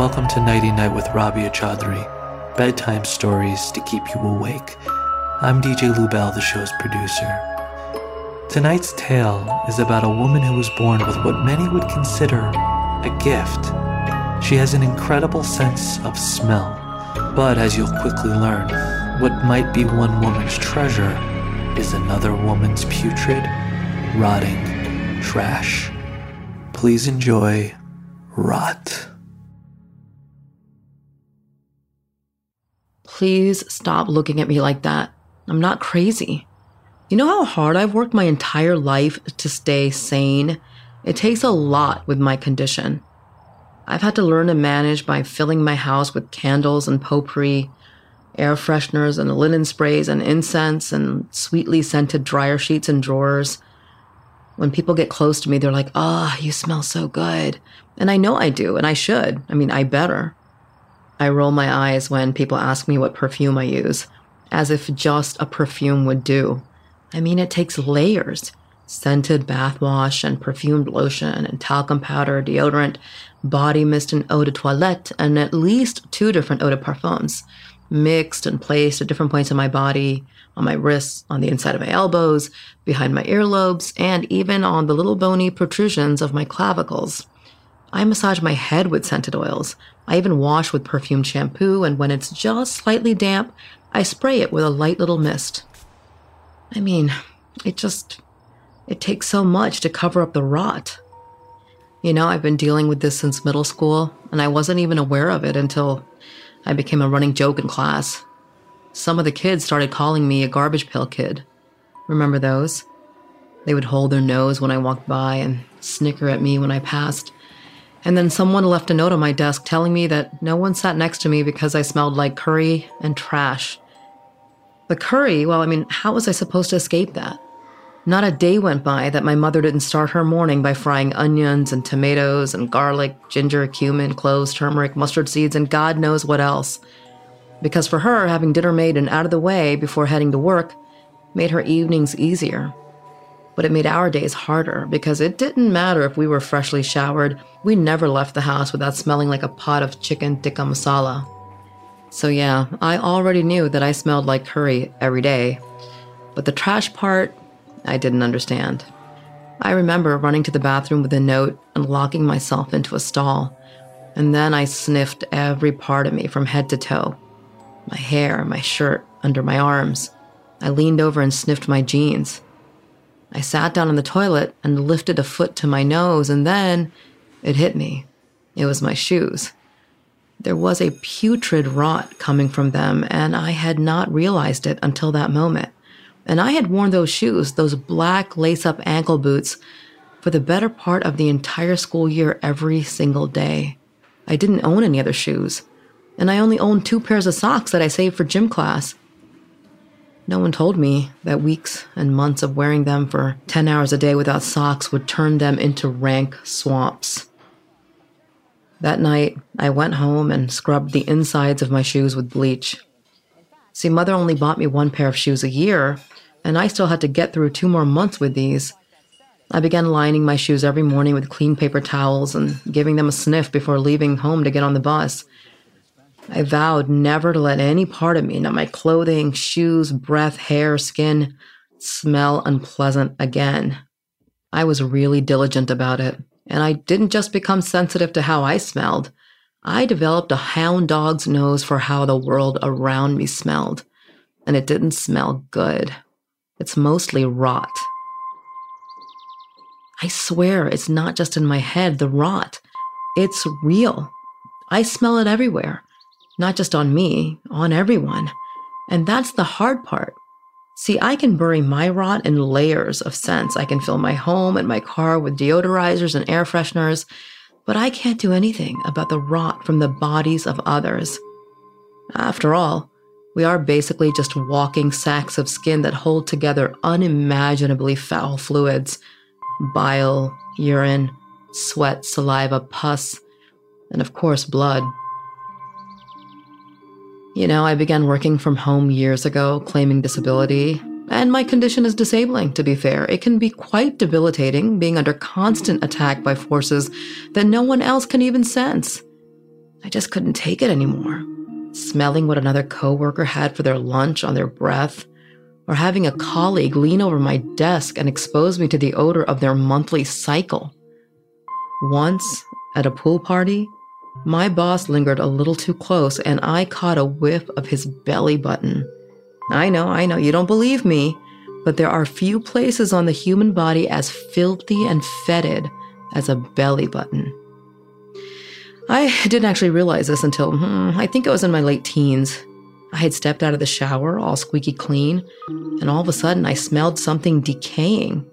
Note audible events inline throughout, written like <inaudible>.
welcome to Nighty Night with Rabia Chaudry, bedtime stories to keep you awake. I'm DJ Lubell, the show's producer. Tonight's tale is about a woman who was born with what many would consider a gift. She has an incredible sense of smell, but as you'll quickly learn, what might be one woman's treasure is another woman's putrid, rotting trash. Please enjoy Rot. Please stop looking at me like that. I'm not crazy. You know how hard I've worked my entire life to stay sane? It takes a lot with my condition. I've had to learn to manage by filling my house with candles and potpourri, air fresheners and linen sprays and incense and sweetly scented dryer sheets and drawers. When people get close to me, they're like, oh, you smell so good. And I know I do, and I should. I mean, I better. I roll my eyes when people ask me what perfume I use, as if just a perfume would do. I mean, it takes layers scented bath wash and perfumed lotion and talcum powder, deodorant, body mist and eau de toilette, and at least two different eau de parfums, mixed and placed at different points in my body, on my wrists, on the inside of my elbows, behind my earlobes, and even on the little bony protrusions of my clavicles. I massage my head with scented oils. I even wash with perfumed shampoo, and when it's just slightly damp, I spray it with a light little mist. I mean, it just. It takes so much to cover up the rot. You know, I've been dealing with this since middle school, and I wasn't even aware of it until I became a running joke in class. Some of the kids started calling me a garbage pail kid. Remember those? They would hold their nose when I walked by and snicker at me when I passed. And then someone left a note on my desk telling me that no one sat next to me because I smelled like curry and trash. The curry, well, I mean, how was I supposed to escape that? Not a day went by that my mother didn't start her morning by frying onions and tomatoes and garlic, ginger, cumin, cloves, turmeric, mustard seeds, and God knows what else. Because for her, having dinner made and out of the way before heading to work made her evenings easier but it made our days harder because it didn't matter if we were freshly showered. We never left the house without smelling like a pot of chicken tikka masala. So, yeah, I already knew that I smelled like curry every day. But the trash part, I didn't understand. I remember running to the bathroom with a note and locking myself into a stall. And then I sniffed every part of me from head to toe my hair, my shirt, under my arms. I leaned over and sniffed my jeans. I sat down on the toilet and lifted a foot to my nose, and then it hit me. It was my shoes. There was a putrid rot coming from them, and I had not realized it until that moment. And I had worn those shoes, those black lace up ankle boots, for the better part of the entire school year every single day. I didn't own any other shoes, and I only owned two pairs of socks that I saved for gym class. No one told me that weeks and months of wearing them for 10 hours a day without socks would turn them into rank swamps. That night, I went home and scrubbed the insides of my shoes with bleach. See, mother only bought me one pair of shoes a year, and I still had to get through two more months with these. I began lining my shoes every morning with clean paper towels and giving them a sniff before leaving home to get on the bus. I vowed never to let any part of me, not my clothing, shoes, breath, hair, skin, smell unpleasant again. I was really diligent about it, and I didn't just become sensitive to how I smelled. I developed a hound dog's nose for how the world around me smelled, and it didn't smell good. It's mostly rot. I swear it's not just in my head, the rot. It's real. I smell it everywhere not just on me, on everyone. And that's the hard part. See, I can bury my rot in layers of scents. I can fill my home and my car with deodorizers and air fresheners, but I can't do anything about the rot from the bodies of others. After all, we are basically just walking sacks of skin that hold together unimaginably foul fluids bile, urine, sweat, saliva, pus, and of course, blood. You know, I began working from home years ago, claiming disability. And my condition is disabling, to be fair. It can be quite debilitating, being under constant attack by forces that no one else can even sense. I just couldn't take it anymore. Smelling what another coworker had for their lunch on their breath, or having a colleague lean over my desk and expose me to the odor of their monthly cycle. Once, at a pool party, my boss lingered a little too close and I caught a whiff of his belly button. I know, I know, you don't believe me, but there are few places on the human body as filthy and fetid as a belly button. I didn't actually realize this until hmm, I think I was in my late teens. I had stepped out of the shower, all squeaky clean, and all of a sudden I smelled something decaying.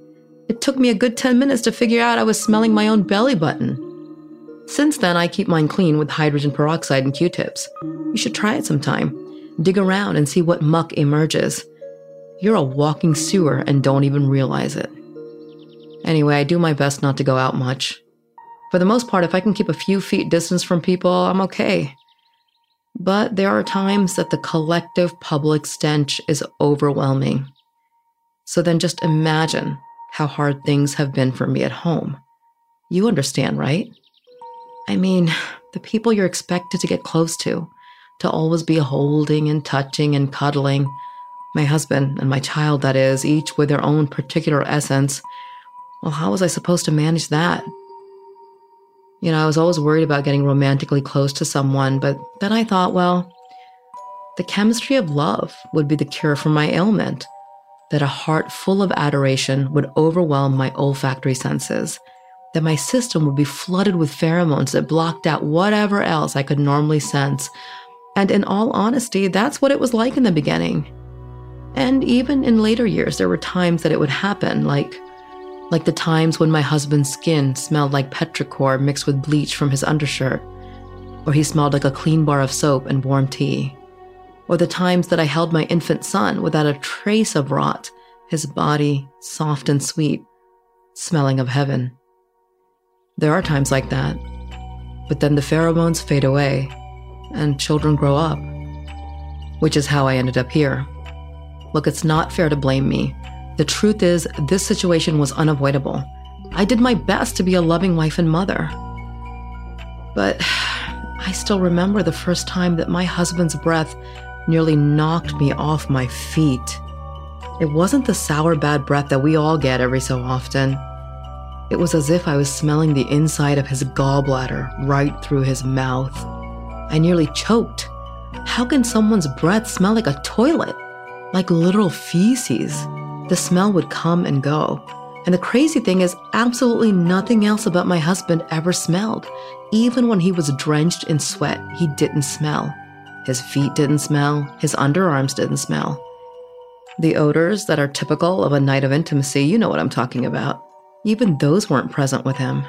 It took me a good 10 minutes to figure out I was smelling my own belly button. Since then, I keep mine clean with hydrogen peroxide and Q tips. You should try it sometime. Dig around and see what muck emerges. You're a walking sewer and don't even realize it. Anyway, I do my best not to go out much. For the most part, if I can keep a few feet distance from people, I'm okay. But there are times that the collective public stench is overwhelming. So then just imagine how hard things have been for me at home. You understand, right? I mean, the people you're expected to get close to, to always be holding and touching and cuddling. My husband and my child, that is, each with their own particular essence. Well, how was I supposed to manage that? You know, I was always worried about getting romantically close to someone, but then I thought, well, the chemistry of love would be the cure for my ailment, that a heart full of adoration would overwhelm my olfactory senses, that my system would be flooded with pheromones that blocked out whatever else I could normally sense. And in all honesty, that's what it was like in the beginning. And even in later years, there were times that it would happen, like like the times when my husband's skin smelled like petrichor mixed with bleach from his undershirt, or he smelled like a clean bar of soap and warm tea, or the times that I held my infant son without a trace of rot, his body soft and sweet, smelling of heaven. There are times like that, but then the pheromones fade away and children grow up, which is how I ended up here. Look, it's not fair to blame me the truth is, this situation was unavoidable. I did my best to be a loving wife and mother. But I still remember the first time that my husband's breath nearly knocked me off my feet. It wasn't the sour, bad breath that we all get every so often. It was as if I was smelling the inside of his gallbladder right through his mouth. I nearly choked. How can someone's breath smell like a toilet? Like literal feces? The smell would come and go. And the crazy thing is, absolutely nothing else about my husband ever smelled. Even when he was drenched in sweat, he didn't smell. His feet didn't smell, his underarms didn't smell. The odors that are typical of a night of intimacy, you know what I'm talking about. Even those weren't present with him.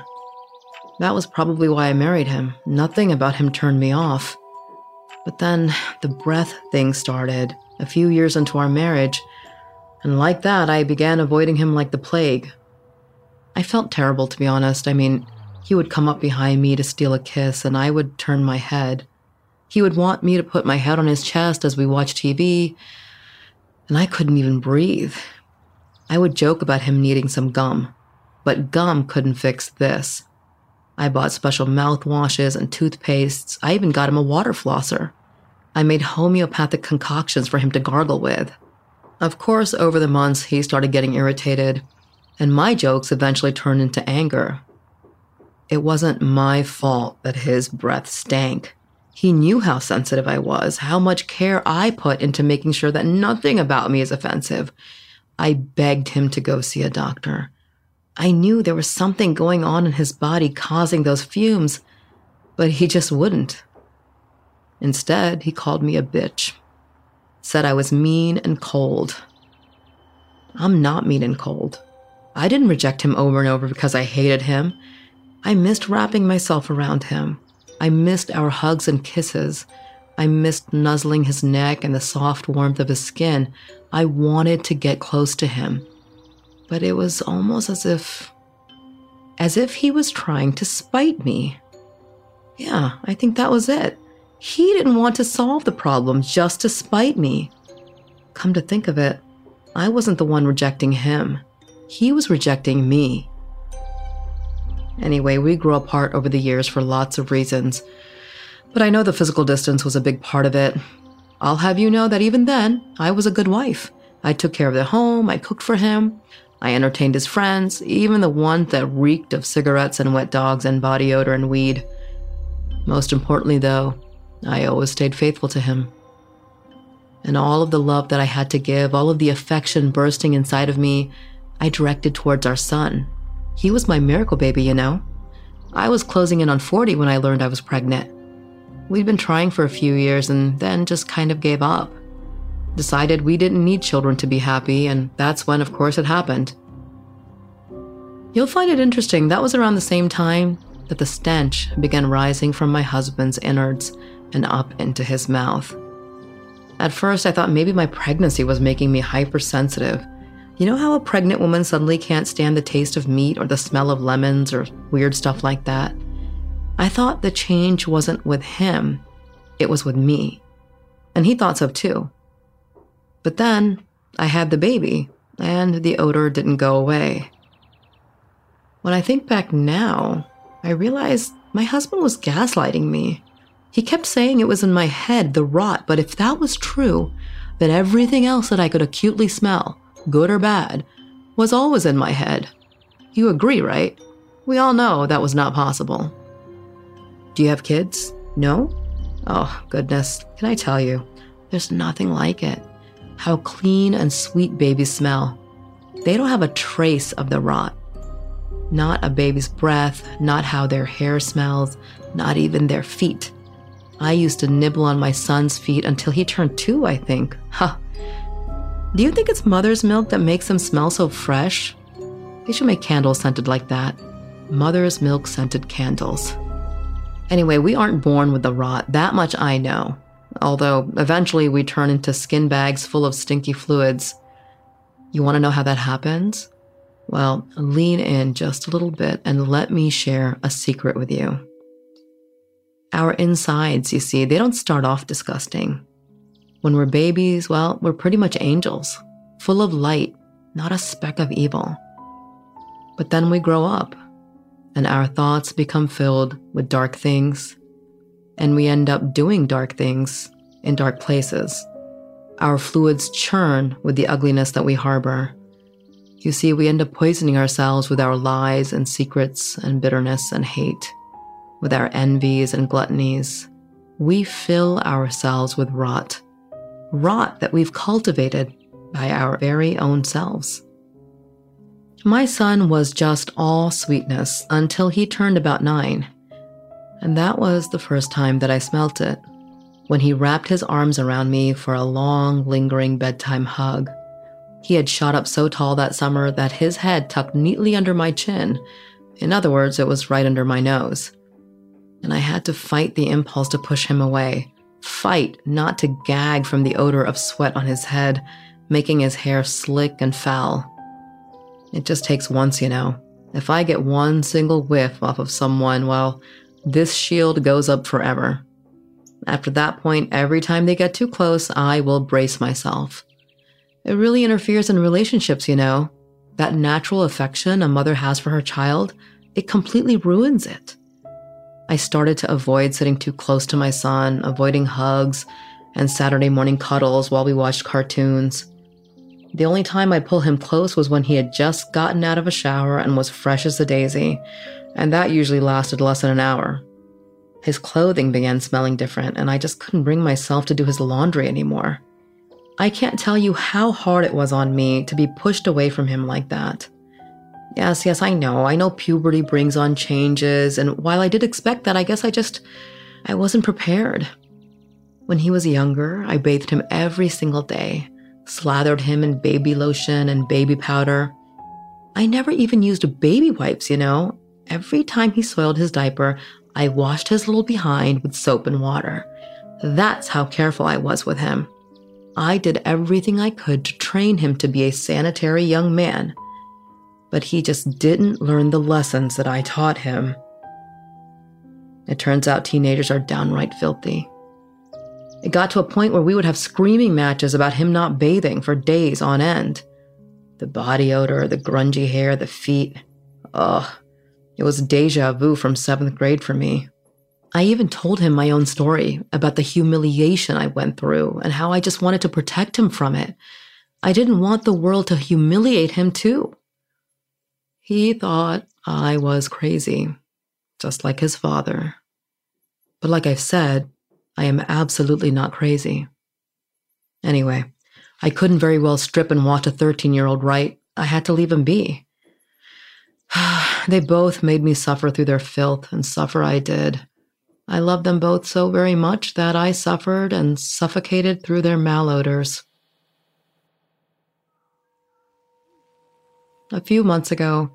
That was probably why I married him. Nothing about him turned me off. But then the breath thing started. A few years into our marriage, and like that, I began avoiding him like the plague. I felt terrible, to be honest. I mean, he would come up behind me to steal a kiss, and I would turn my head. He would want me to put my head on his chest as we watched TV, and I couldn't even breathe. I would joke about him needing some gum, but gum couldn't fix this. I bought special mouthwashes and toothpastes. I even got him a water flosser. I made homeopathic concoctions for him to gargle with. Of course, over the months, he started getting irritated, and my jokes eventually turned into anger. It wasn't my fault that his breath stank. He knew how sensitive I was, how much care I put into making sure that nothing about me is offensive. I begged him to go see a doctor. I knew there was something going on in his body causing those fumes, but he just wouldn't. Instead, he called me a bitch said I was mean and cold. I'm not mean and cold. I didn't reject him over and over because I hated him. I missed wrapping myself around him. I missed our hugs and kisses. I missed nuzzling his neck and the soft warmth of his skin. I wanted to get close to him. But it was almost as if. as if he was trying to spite me. Yeah, I think that was it. He didn't want to solve the problem just to spite me. Come to think of it, I wasn't the one rejecting him. He was rejecting me. Anyway, we grew apart over the years for lots of reasons. But I know the physical distance was a big part of it. I'll have you know that even then, I was a good wife. I took care of the home, I cooked for him, I entertained his friends, even the ones that reeked of cigarettes and wet dogs and body odor and weed. Most importantly, though, I always stayed faithful to him. And all of the love that I had to give, all of the affection bursting inside of me, I directed towards our son. He was my miracle baby, you know. I was closing in on 40 when I learned I was pregnant. We'd been trying for a few years and then just kind of gave up. Decided we didn't need children to be happy, and that's when, of course, it happened. You'll find it interesting, that was around the same time that the stench began rising from my husband's innards and up into his mouth. At first, I thought maybe my pregnancy was making me hypersensitive. You know how a pregnant woman suddenly can't stand the taste of meat or the smell of lemons or weird stuff like that? I thought the change wasn't with him, it was with me. And he thought so too. But then I had the baby, and the odor didn't go away. When I think back now, I realize my husband was gaslighting me. He kept saying it was in my head, the rot, but if that was true, then everything else that I could acutely smell, good or bad, was always in my head. You agree, right? We all know that was not possible. Do you have kids? No? Oh, goodness. Can I tell you? There's nothing like it. How clean and sweet babies smell. They don't have a trace of the rot. Not a baby's breath, not how their hair smells, not even their feet. I used to nibble on my son's feet until he turned two, I think. Huh. Do you think it's mother's milk that makes them smell so fresh? They should make candles scented like that. Mother's milk scented candles. Anyway, we aren't born with the rot, that much I know. Although eventually we turn into skin bags full of stinky fluids. You want to know how that happens? Well, lean in just a little bit and let me share a secret with you. Our insides, you see, they don't start off disgusting. When we're babies, well, we're pretty much angels, full of light, not a speck of evil. But then we grow up, and our thoughts become filled with dark things, and we end up doing dark things in dark places. Our fluids churn with the ugliness that we harbor. You see, we end up poisoning ourselves with our lies and secrets and bitterness and hate with our envies and gluttonies, we fill ourselves with rot, rot that we've cultivated by our very own selves. My son was just all sweetness until he turned about nine, and that was the first time that I smelt it, when he wrapped his arms around me for a long, lingering bedtime hug. He had shot up so tall that summer that his head tucked neatly under my chin. In other words, it was right under my nose and I had to fight the impulse to push him away. Fight not to gag from the odor of sweat on his head, making his hair slick and foul. It just takes once, you know. If I get one single whiff off of someone, well, this shield goes up forever. After that point, every time they get too close, I will brace myself. It really interferes in relationships, you know. That natural affection a mother has for her child, it completely ruins it. I started to avoid sitting too close to my son, avoiding hugs and Saturday morning cuddles while we watched cartoons. The only time I'd pull him close was when he had just gotten out of a shower and was fresh as a daisy, and that usually lasted less than an hour. His clothing began smelling different, and I just couldn't bring myself to do his laundry anymore. I can't tell you how hard it was on me to be pushed away from him like that. Yes, yes, I know. I know puberty brings on changes, and while I did expect that, I guess I just I wasn't prepared. When he was younger, I bathed him every single day, slathered him in baby lotion and baby powder. I never even used baby wipes, you know. Every time he soiled his diaper, I washed his little behind with soap and water. That's how careful I was with him. I did everything I could to train him to be a sanitary young man but he just didn't learn the lessons that I taught him. It turns out teenagers are downright filthy. It got to a point where we would have screaming matches about him not bathing for days on end. The body odor, the grungy hair, the feet. Ugh, it was deja vu from seventh grade for me. I even told him my own story about the humiliation I went through and how I just wanted to protect him from it. I didn't want the world to humiliate him too. He thought I was crazy, just like his father. But like I've said, I am absolutely not crazy. Anyway, I couldn't very well strip and watch a 13 year old right. I had to leave him be. <sighs> they both made me suffer through their filth, and suffer I did. I loved them both so very much that I suffered and suffocated through their malodors. A few months ago,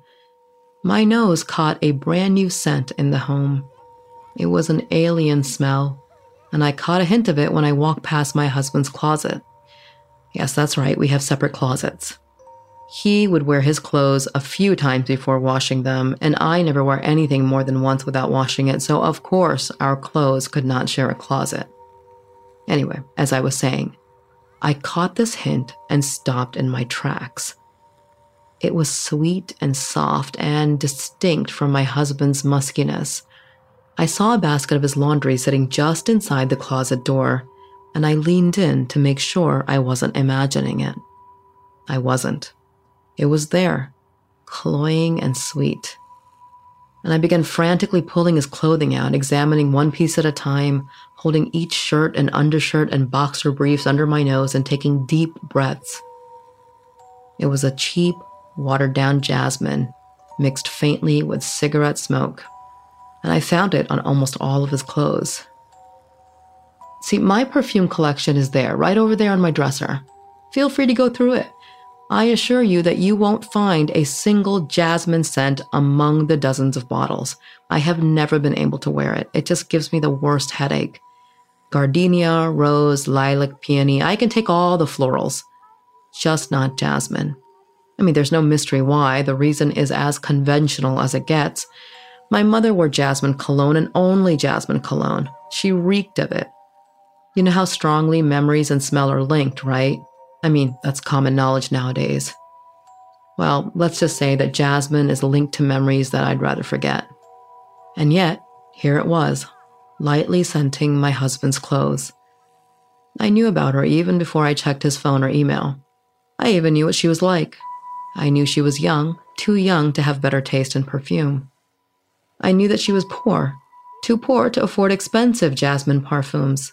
my nose caught a brand new scent in the home. It was an alien smell, and I caught a hint of it when I walked past my husband's closet. Yes, that's right, we have separate closets. He would wear his clothes a few times before washing them, and I never wear anything more than once without washing it, so of course our clothes could not share a closet. Anyway, as I was saying, I caught this hint and stopped in my tracks. It was sweet and soft and distinct from my husband's muskiness. I saw a basket of his laundry sitting just inside the closet door, and I leaned in to make sure I wasn't imagining it. I wasn't. It was there, cloying and sweet. And I began frantically pulling his clothing out, examining one piece at a time, holding each shirt and undershirt and boxer briefs under my nose and taking deep breaths. It was a cheap, watered down jasmine, mixed faintly with cigarette smoke, and I found it on almost all of his clothes. See, my perfume collection is there, right over there on my dresser. Feel free to go through it. I assure you that you won't find a single jasmine scent among the dozens of bottles. I have never been able to wear it. It just gives me the worst headache. Gardenia, rose, lilac, peony, I can take all the florals, just not jasmine. I mean, there's no mystery why. The reason is as conventional as it gets. My mother wore jasmine cologne and only jasmine cologne. She reeked of it. You know how strongly memories and smell are linked, right? I mean, that's common knowledge nowadays. Well, let's just say that Jasmine is linked to memories that I'd rather forget. And yet, here it was, lightly scenting my husband's clothes. I knew about her even before I checked his phone or email. I even knew what she was like. I knew she was young, too young to have better taste in perfume. I knew that she was poor, too poor to afford expensive jasmine parfums.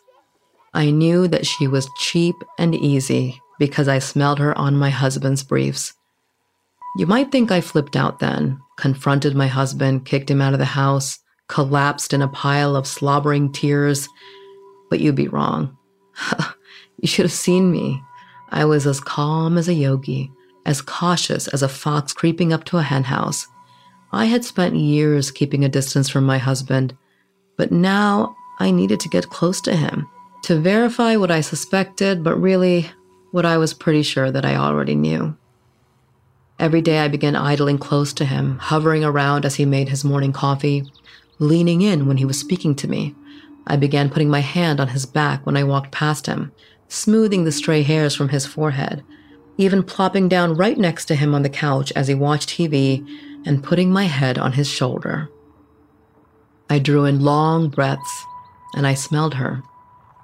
I knew that she was cheap and easy, because I smelled her on my husband's briefs. You might think I flipped out then, confronted my husband, kicked him out of the house, collapsed in a pile of slobbering tears, but you'd be wrong. <laughs> you should have seen me. I was as calm as a yogi, as cautious as a fox creeping up to a henhouse. I had spent years keeping a distance from my husband, but now I needed to get close to him to verify what I suspected, but really what I was pretty sure that I already knew. Every day I began idling close to him, hovering around as he made his morning coffee, leaning in when he was speaking to me. I began putting my hand on his back when I walked past him, smoothing the stray hairs from his forehead, even plopping down right next to him on the couch as he watched TV and putting my head on his shoulder. I drew in long breaths and I smelled her,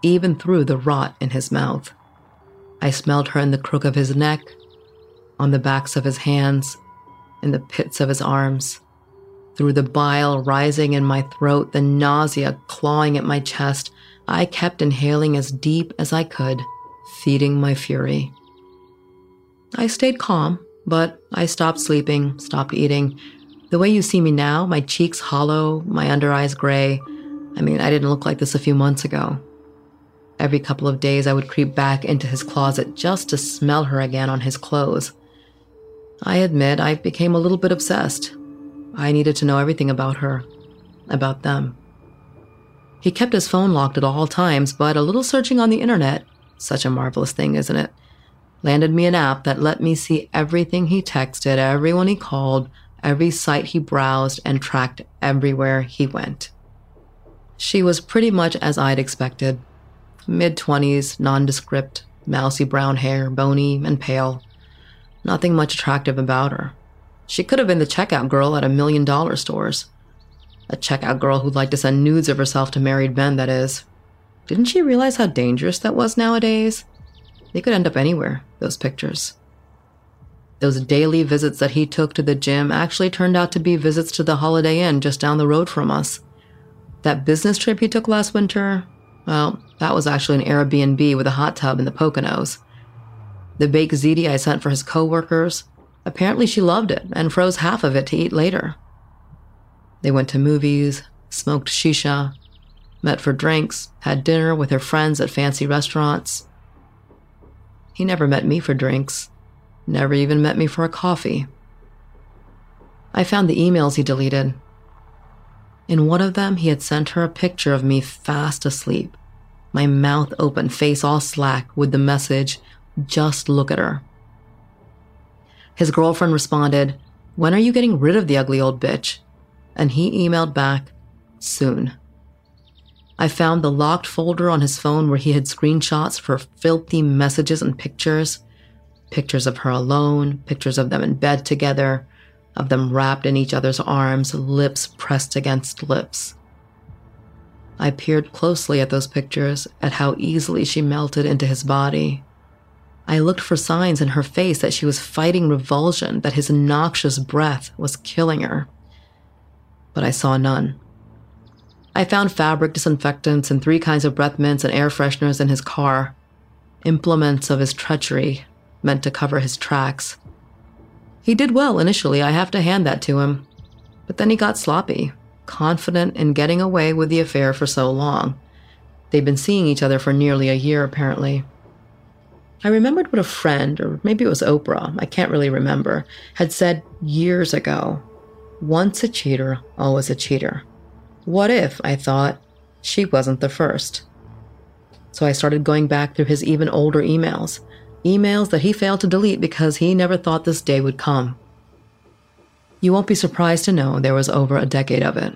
even through the rot in his mouth. I smelled her in the crook of his neck, on the backs of his hands, in the pits of his arms, through the bile rising in my throat, the nausea clawing at my chest. I kept inhaling as deep as I could, feeding my fury. I stayed calm, but I stopped sleeping, stopped eating. The way you see me now, my cheeks hollow, my under eyes gray. I mean, I didn't look like this a few months ago. Every couple of days, I would creep back into his closet just to smell her again on his clothes. I admit I became a little bit obsessed. I needed to know everything about her, about them. He kept his phone locked at all times, but a little searching on the internet, such a marvelous thing, isn't it? Landed me an app that let me see everything he texted, everyone he called, every site he browsed, and tracked everywhere he went. She was pretty much as I'd expected mid 20s, nondescript, mousy brown hair, bony and pale. Nothing much attractive about her. She could have been the checkout girl at a million dollar stores. A checkout girl who'd like to send nudes of herself to married men, that is. Didn't she realize how dangerous that was nowadays? They could end up anywhere, those pictures. Those daily visits that he took to the gym actually turned out to be visits to the Holiday Inn just down the road from us. That business trip he took last winter, well, that was actually an Airbnb with a hot tub in the Poconos. The baked ziti I sent for his coworkers, apparently she loved it and froze half of it to eat later. They went to movies, smoked shisha, met for drinks, had dinner with her friends at fancy restaurants. He never met me for drinks, never even met me for a coffee. I found the emails he deleted. In one of them, he had sent her a picture of me fast asleep, my mouth open, face all slack, with the message, Just look at her. His girlfriend responded, When are you getting rid of the ugly old bitch? And he emailed back, Soon. I found the locked folder on his phone where he had screenshots for filthy messages and pictures pictures of her alone, pictures of them in bed together, of them wrapped in each other's arms, lips pressed against lips. I peered closely at those pictures, at how easily she melted into his body. I looked for signs in her face that she was fighting revulsion, that his noxious breath was killing her. But I saw none. I found fabric disinfectants and three kinds of breath mints and air fresheners in his car, implements of his treachery meant to cover his tracks. He did well initially, I have to hand that to him. But then he got sloppy, confident in getting away with the affair for so long. They'd been seeing each other for nearly a year, apparently. I remembered what a friend, or maybe it was Oprah, I can't really remember, had said years ago Once a cheater, always a cheater. What if, I thought, she wasn't the first? So I started going back through his even older emails, emails that he failed to delete because he never thought this day would come. You won't be surprised to know there was over a decade of it.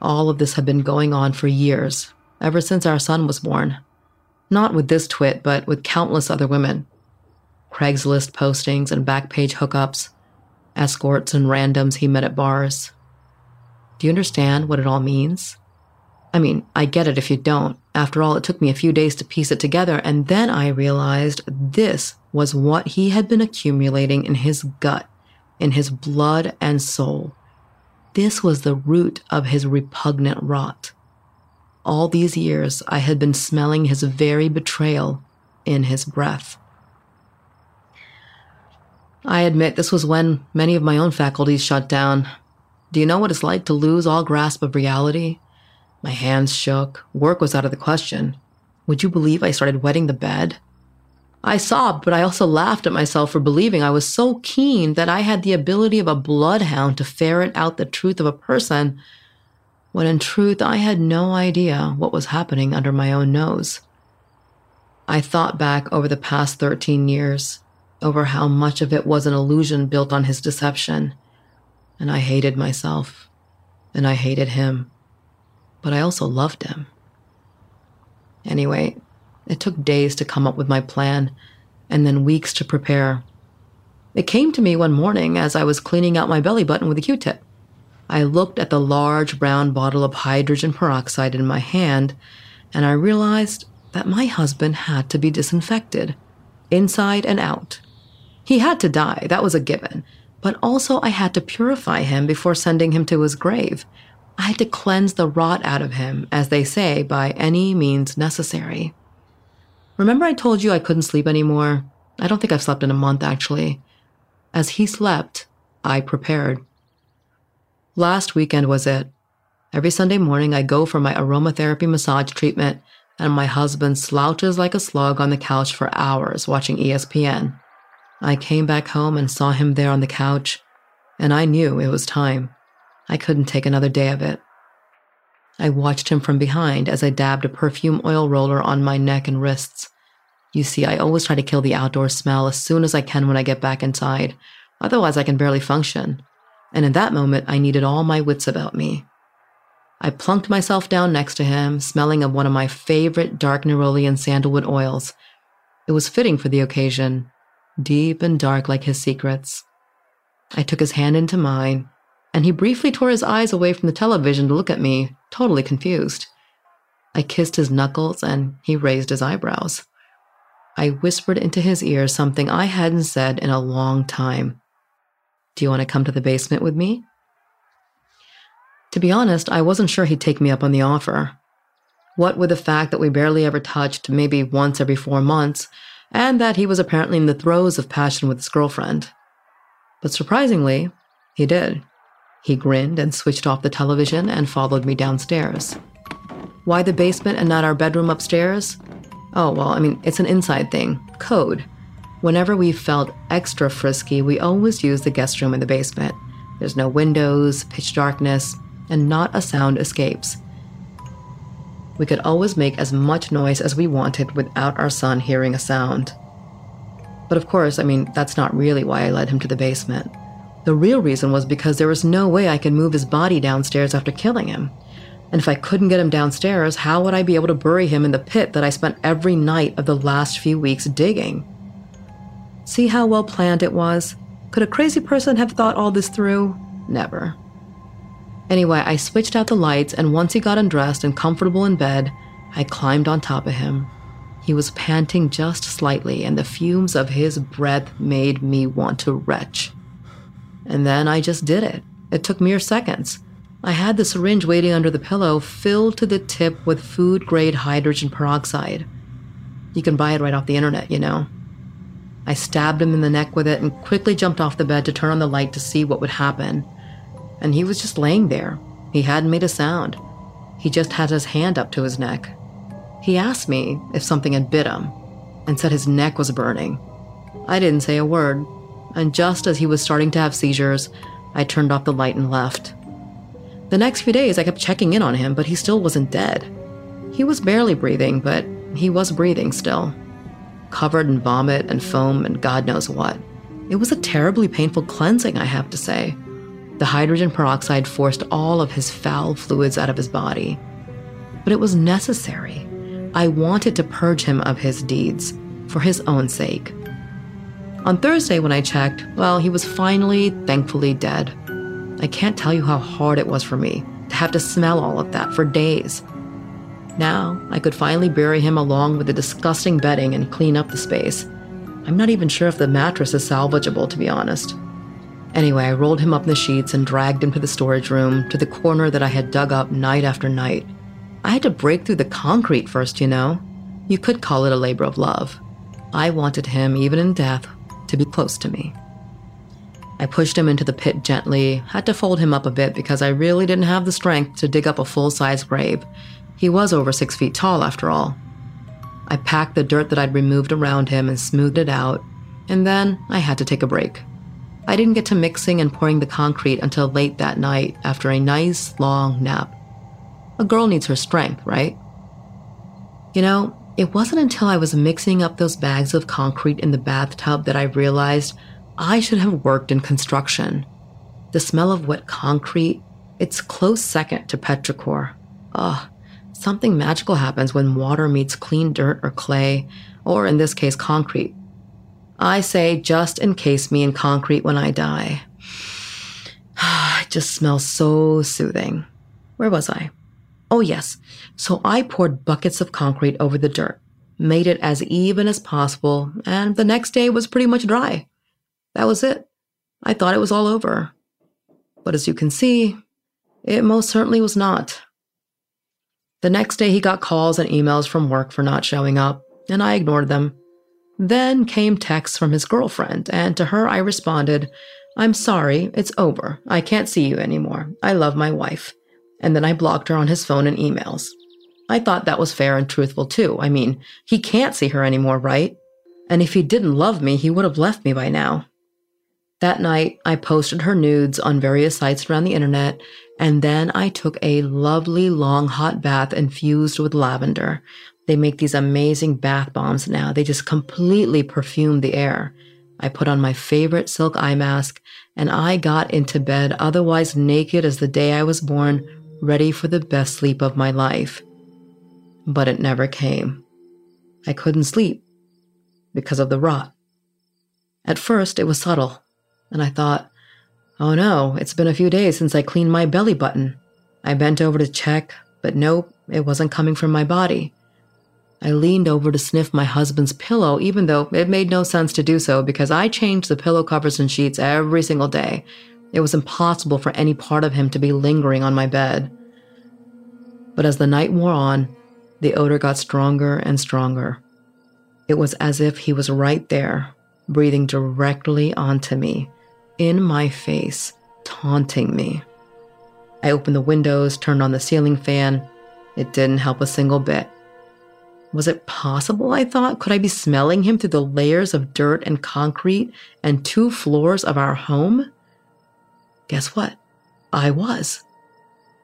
All of this had been going on for years, ever since our son was born. Not with this twit, but with countless other women. Craigslist postings and backpage hookups, escorts and randoms he met at bars, do you understand what it all means? I mean, I get it if you don't. After all, it took me a few days to piece it together, and then I realized this was what he had been accumulating in his gut, in his blood and soul. This was the root of his repugnant rot. All these years, I had been smelling his very betrayal in his breath. I admit this was when many of my own faculties shut down. Do you know what it's like to lose all grasp of reality? My hands shook. Work was out of the question. Would you believe I started wetting the bed? I sobbed, but I also laughed at myself for believing I was so keen that I had the ability of a bloodhound to ferret out the truth of a person, when in truth I had no idea what was happening under my own nose. I thought back over the past 13 years, over how much of it was an illusion built on his deception and I hated myself, and I hated him, but I also loved him. Anyway, it took days to come up with my plan, and then weeks to prepare. It came to me one morning as I was cleaning out my belly button with a Q tip. I looked at the large brown bottle of hydrogen peroxide in my hand, and I realized that my husband had to be disinfected, inside and out. He had to die, that was a given, but also I had to purify him before sending him to his grave. I had to cleanse the rot out of him, as they say, by any means necessary. Remember, I told you I couldn't sleep anymore? I don't think I've slept in a month, actually. As he slept, I prepared. Last weekend was it. Every Sunday morning, I go for my aromatherapy massage treatment, and my husband slouches like a slug on the couch for hours watching ESPN. I came back home and saw him there on the couch, and I knew it was time. I couldn't take another day of it. I watched him from behind as I dabbed a perfume oil roller on my neck and wrists. You see, I always try to kill the outdoor smell as soon as I can when I get back inside, otherwise, I can barely function. And in that moment, I needed all my wits about me. I plunked myself down next to him, smelling of one of my favorite dark neroli and sandalwood oils. It was fitting for the occasion, deep and dark like his secrets. I took his hand into mine, and he briefly tore his eyes away from the television to look at me, totally confused. I kissed his knuckles and he raised his eyebrows. I whispered into his ear something I hadn't said in a long time. Do you want to come to the basement with me? To be honest, I wasn't sure he'd take me up on the offer. What with the fact that we barely ever touched, maybe once every four months, and that he was apparently in the throes of passion with his girlfriend. But surprisingly, he did. He grinned and switched off the television and followed me downstairs. Why the basement and not our bedroom upstairs? Oh, well, I mean, it's an inside thing. Code. Whenever we felt extra frisky, we always used the guest room in the basement. There's no windows, pitch darkness, and not a sound escapes. We could always make as much noise as we wanted without our son hearing a sound. But of course, I mean, that's not really why I led him to the basement. The real reason was because there was no way I could move his body downstairs after killing him. And if I couldn't get him downstairs, how would I be able to bury him in the pit that I spent every night of the last few weeks digging? See how well planned it was? Could a crazy person have thought all this through? Never. Anyway, I switched out the lights, and once he got undressed and comfortable in bed, I climbed on top of him. He was panting just slightly, and the fumes of his breath made me want to retch. And then I just did it. It took mere seconds. I had the syringe waiting under the pillow, filled to the tip with food grade hydrogen peroxide. You can buy it right off the internet, you know. I stabbed him in the neck with it and quickly jumped off the bed to turn on the light to see what would happen and he was just laying there. He hadn't made a sound. He just had his hand up to his neck. He asked me if something had bit him and said his neck was burning. I didn't say a word, and just as he was starting to have seizures, I turned off the light and left. The next few days, I kept checking in on him, but he still wasn't dead. He was barely breathing, but he was breathing still, covered in vomit and foam and God knows what. It was a terribly painful cleansing, I have to say. The hydrogen peroxide forced all of his foul fluids out of his body. But it was necessary. I wanted to purge him of his deeds, for his own sake. On Thursday, when I checked, well, he was finally, thankfully, dead. I can't tell you how hard it was for me to have to smell all of that for days. Now, I could finally bury him along with the disgusting bedding and clean up the space. I'm not even sure if the mattress is salvageable, to be honest. Anyway, I rolled him up in the sheets and dragged him to the storage room, to the corner that I had dug up night after night. I had to break through the concrete first, you know. You could call it a labor of love. I wanted him, even in death, to be close to me. I pushed him into the pit gently, had to fold him up a bit because I really didn't have the strength to dig up a full size grave. He was over six feet tall, after all. I packed the dirt that I'd removed around him and smoothed it out, and then I had to take a break. I didn't get to mixing and pouring the concrete until late that night after a nice long nap. A girl needs her strength, right? You know, it wasn't until I was mixing up those bags of concrete in the bathtub that I realized I should have worked in construction. The smell of wet concrete, it's close second to petrichor. Ugh, something magical happens when water meets clean dirt or clay, or in this case, concrete. I say, just encase me in concrete when I die. <sighs> it just smells so soothing. Where was I? Oh, yes. So I poured buckets of concrete over the dirt, made it as even as possible, and the next day was pretty much dry. That was it. I thought it was all over. But as you can see, it most certainly was not. The next day, he got calls and emails from work for not showing up, and I ignored them. Then came texts from his girlfriend, and to her I responded, I'm sorry, it's over. I can't see you anymore. I love my wife. And then I blocked her on his phone and emails. I thought that was fair and truthful too. I mean, he can't see her anymore, right? And if he didn't love me, he would have left me by now. That night, I posted her nudes on various sites around the internet, and then I took a lovely long hot bath infused with lavender, they make these amazing bath bombs now. They just completely perfume the air. I put on my favorite silk eye mask and I got into bed, otherwise naked as the day I was born, ready for the best sleep of my life. But it never came. I couldn't sleep because of the rot. At first, it was subtle, and I thought, Oh no, it's been a few days since I cleaned my belly button. I bent over to check, but nope, it wasn't coming from my body. I leaned over to sniff my husband's pillow, even though it made no sense to do so because I changed the pillow covers and sheets every single day. It was impossible for any part of him to be lingering on my bed. But as the night wore on, the odor got stronger and stronger. It was as if he was right there, breathing directly onto me, in my face, taunting me. I opened the windows, turned on the ceiling fan. It didn't help a single bit. Was it possible, I thought? Could I be smelling him through the layers of dirt and concrete and two floors of our home? Guess what? I was.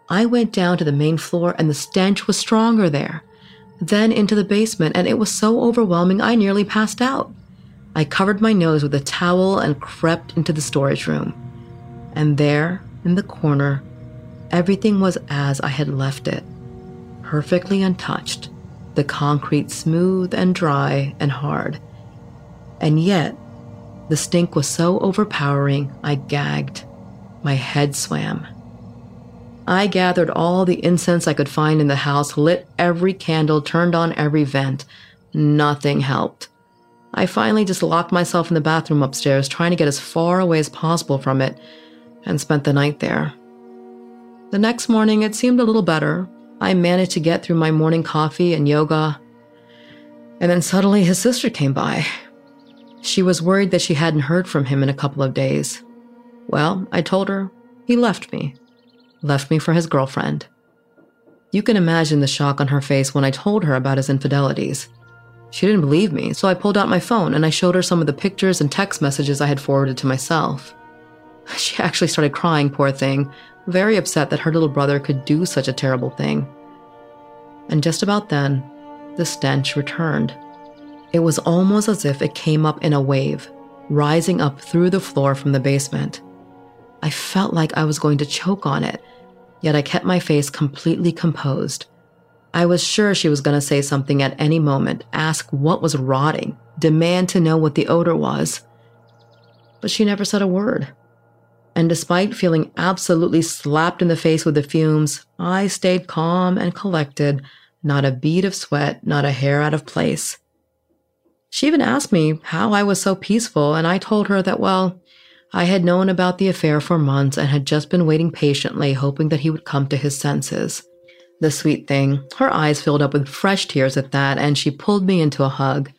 I went down to the main floor and the stench was stronger there. Then into the basement, and it was so overwhelming I nearly passed out. I covered my nose with a towel and crept into the storage room. And there, in the corner, everything was as I had left it, perfectly untouched the concrete smooth and dry and hard. And yet, the stink was so overpowering, I gagged. My head swam. I gathered all the incense I could find in the house, lit every candle, turned on every vent. Nothing helped. I finally just locked myself in the bathroom upstairs, trying to get as far away as possible from it, and spent the night there. The next morning, it seemed a little better, I managed to get through my morning coffee and yoga. And then suddenly his sister came by. She was worried that she hadn't heard from him in a couple of days. Well, I told her he left me, left me for his girlfriend. You can imagine the shock on her face when I told her about his infidelities. She didn't believe me, so I pulled out my phone and I showed her some of the pictures and text messages I had forwarded to myself. <laughs> She actually started crying, poor thing, very upset that her little brother could do such a terrible thing. And just about then, the stench returned. It was almost as if it came up in a wave, rising up through the floor from the basement. I felt like I was going to choke on it, yet I kept my face completely composed. I was sure she was going to say something at any moment, ask what was rotting, demand to know what the odor was. But she never said a word. And despite feeling absolutely slapped in the face with the fumes, I stayed calm and collected, not a bead of sweat, not a hair out of place. She even asked me how I was so peaceful, and I told her that, well, I had known about the affair for months and had just been waiting patiently, hoping that he would come to his senses. The sweet thing, her eyes filled up with fresh tears at that, and she pulled me into a hug.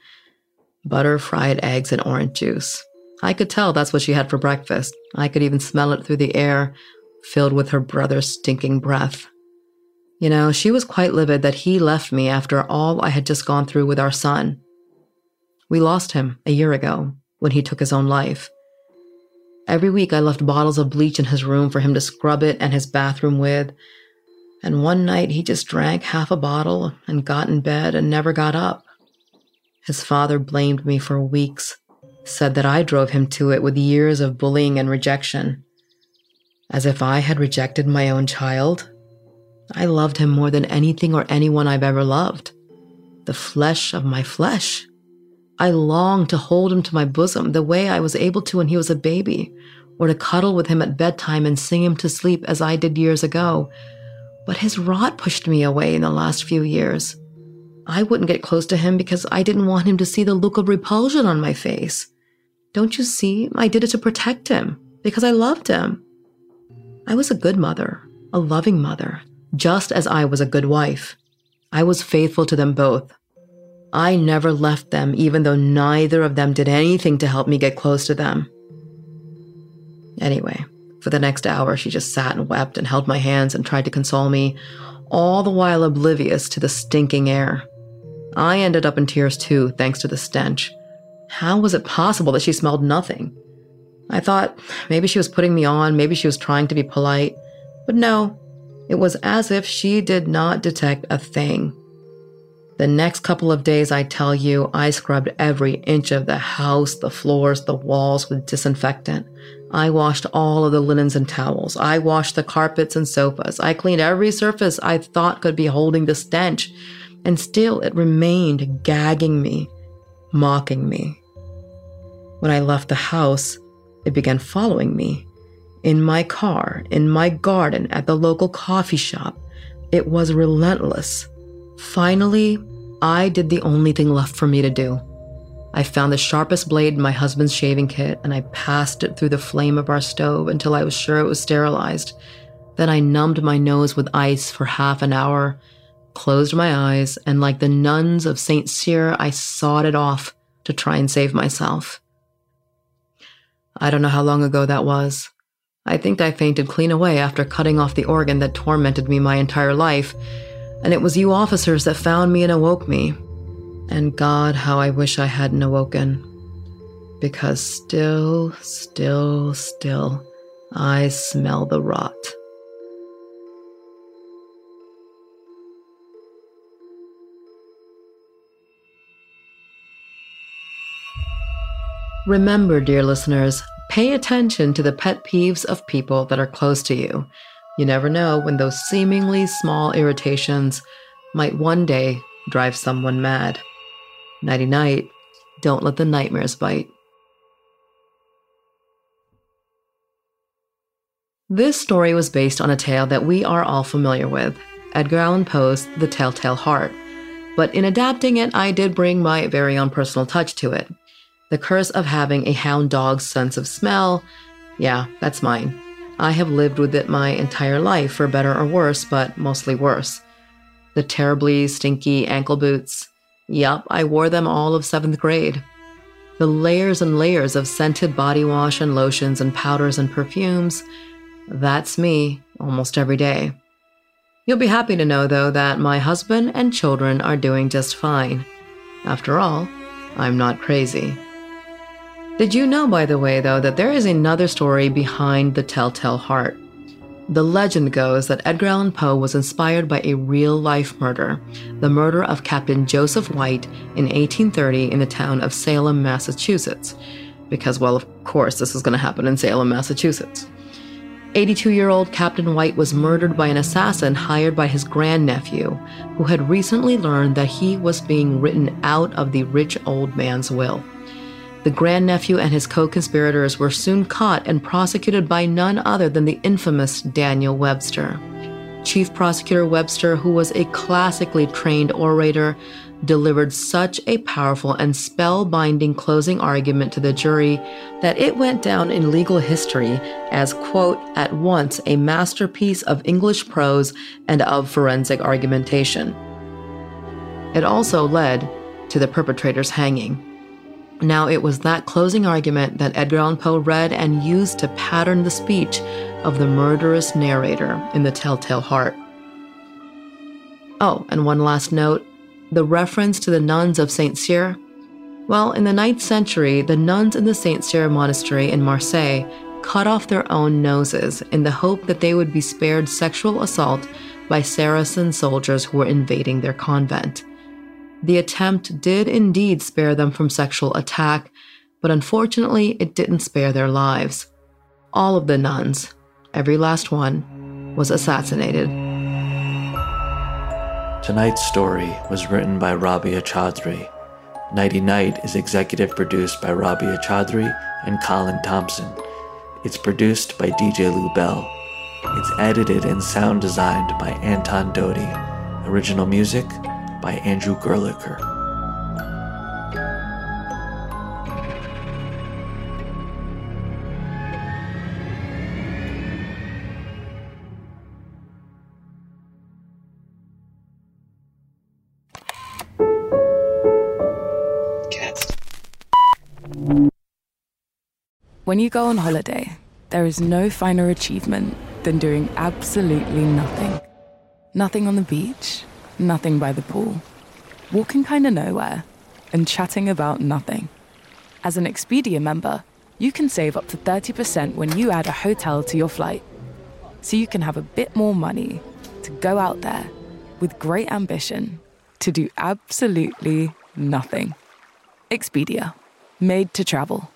Butter, fried eggs, and orange juice. I could tell that's what she had for breakfast. I could even smell it through the air, filled with her brother's stinking breath. You know, she was quite livid that he left me after all I had just gone through with our son. We lost him a year ago when he took his own life. Every week I left bottles of bleach in his room for him to scrub it and his bathroom with. And one night he just drank half a bottle and got in bed and never got up. His father blamed me for weeks said that I drove him to it with years of bullying and rejection. As if I had rejected my own child. I loved him more than anything or anyone I've ever loved. The flesh of my flesh. I longed to hold him to my bosom the way I was able to when he was a baby, or to cuddle with him at bedtime and sing him to sleep as I did years ago. But his rot pushed me away in the last few years. I wouldn't get close to him because I didn't want him to see the look of repulsion on my face. Don't you see? I did it to protect him because I loved him. I was a good mother, a loving mother, just as I was a good wife. I was faithful to them both. I never left them, even though neither of them did anything to help me get close to them. Anyway, for the next hour, she just sat and wept and held my hands and tried to console me, all the while oblivious to the stinking air. I ended up in tears too, thanks to the stench. How was it possible that she smelled nothing? I thought maybe she was putting me on, maybe she was trying to be polite. But no, it was as if she did not detect a thing. The next couple of days, I tell you, I scrubbed every inch of the house, the floors, the walls with disinfectant. I washed all of the linens and towels. I washed the carpets and sofas. I cleaned every surface I thought could be holding the stench. And still, it remained gagging me, mocking me. When I left the house, it began following me. in my car, in my garden, at the local coffee shop. It was relentless. Finally, I did the only thing left for me to do. I found the sharpest blade in my husband's shaving kit and I passed it through the flame of our stove until I was sure it was sterilized. Then I numbed my nose with ice for half an hour, closed my eyes, and like the nuns of St. Cyr, I sawed it off to try and save myself. I don't know how long ago that was. I think I fainted clean away after cutting off the organ that tormented me my entire life, and it was you officers that found me and awoke me. And God, how I wish I hadn't awoken. Because still, still, still, I smell the rot. Remember, dear listeners, pay attention to the pet peeves of people that are close to you. You never know when those seemingly small irritations might one day drive someone mad. Nighty night, don't let the nightmares bite. This story was based on a tale that we are all familiar with Edgar Allan Poe's The Telltale Heart. But in adapting it, I did bring my very own personal touch to it. The curse of having a hound dog's sense of smell, yeah, that's mine. I have lived with it my entire life, for better or worse, but mostly worse. The terribly stinky ankle boots. Yup, I wore them all of seventh grade. The layers and layers of scented body wash and lotions and powders and perfumes. That's me almost every day. You'll be happy to know, though, that my husband and children are doing just fine. After all, I'm not crazy. Did you know, by the way, though, that there is another story behind the Telltale Heart? The legend goes that Edgar Allan Poe was inspired by a real life murder, the murder of Captain Joseph White in 1830 in the town of Salem, Massachusetts. Because, well, of course, this is going to happen in Salem, Massachusetts. 82 year old Captain White was murdered by an assassin hired by his grandnephew, who had recently learned that he was being written out of the rich old man's will. The grandnephew and his co conspirators were soon caught and prosecuted by none other than the infamous Daniel Webster. Chief Prosecutor Webster, who was a classically trained orator, delivered such a powerful and spellbinding closing argument to the jury that it went down in legal history as, quote, at once a masterpiece of English prose and of forensic argumentation. It also led to the perpetrator's hanging. Now, it was that closing argument that Edgar Allan Poe read and used to pattern the speech of the murderous narrator in The Telltale Heart. Oh, and one last note the reference to the nuns of St. Cyr. Well, in the 9th century, the nuns in the St. Cyr monastery in Marseille cut off their own noses in the hope that they would be spared sexual assault by Saracen soldiers who were invading their convent. The attempt did indeed spare them from sexual attack, but unfortunately, it didn't spare their lives. All of the nuns, every last one, was assassinated. Tonight's story was written by Rabia Chaudry. Nighty Night is executive produced by Rabia Chaudry and Colin Thompson. It's produced by DJ Lou Bell. It's edited and sound designed by Anton Doty. Original music by Andrew Gerlicher. When you go on holiday, there is no finer achievement than doing absolutely nothing. Nothing on the beach nothing by the pool, walking kind of nowhere, and chatting about nothing. As an Expedia member, you can save up to 30% when you add a hotel to your flight. So you can have a bit more money to go out there with great ambition to do absolutely nothing. Expedia, made to travel.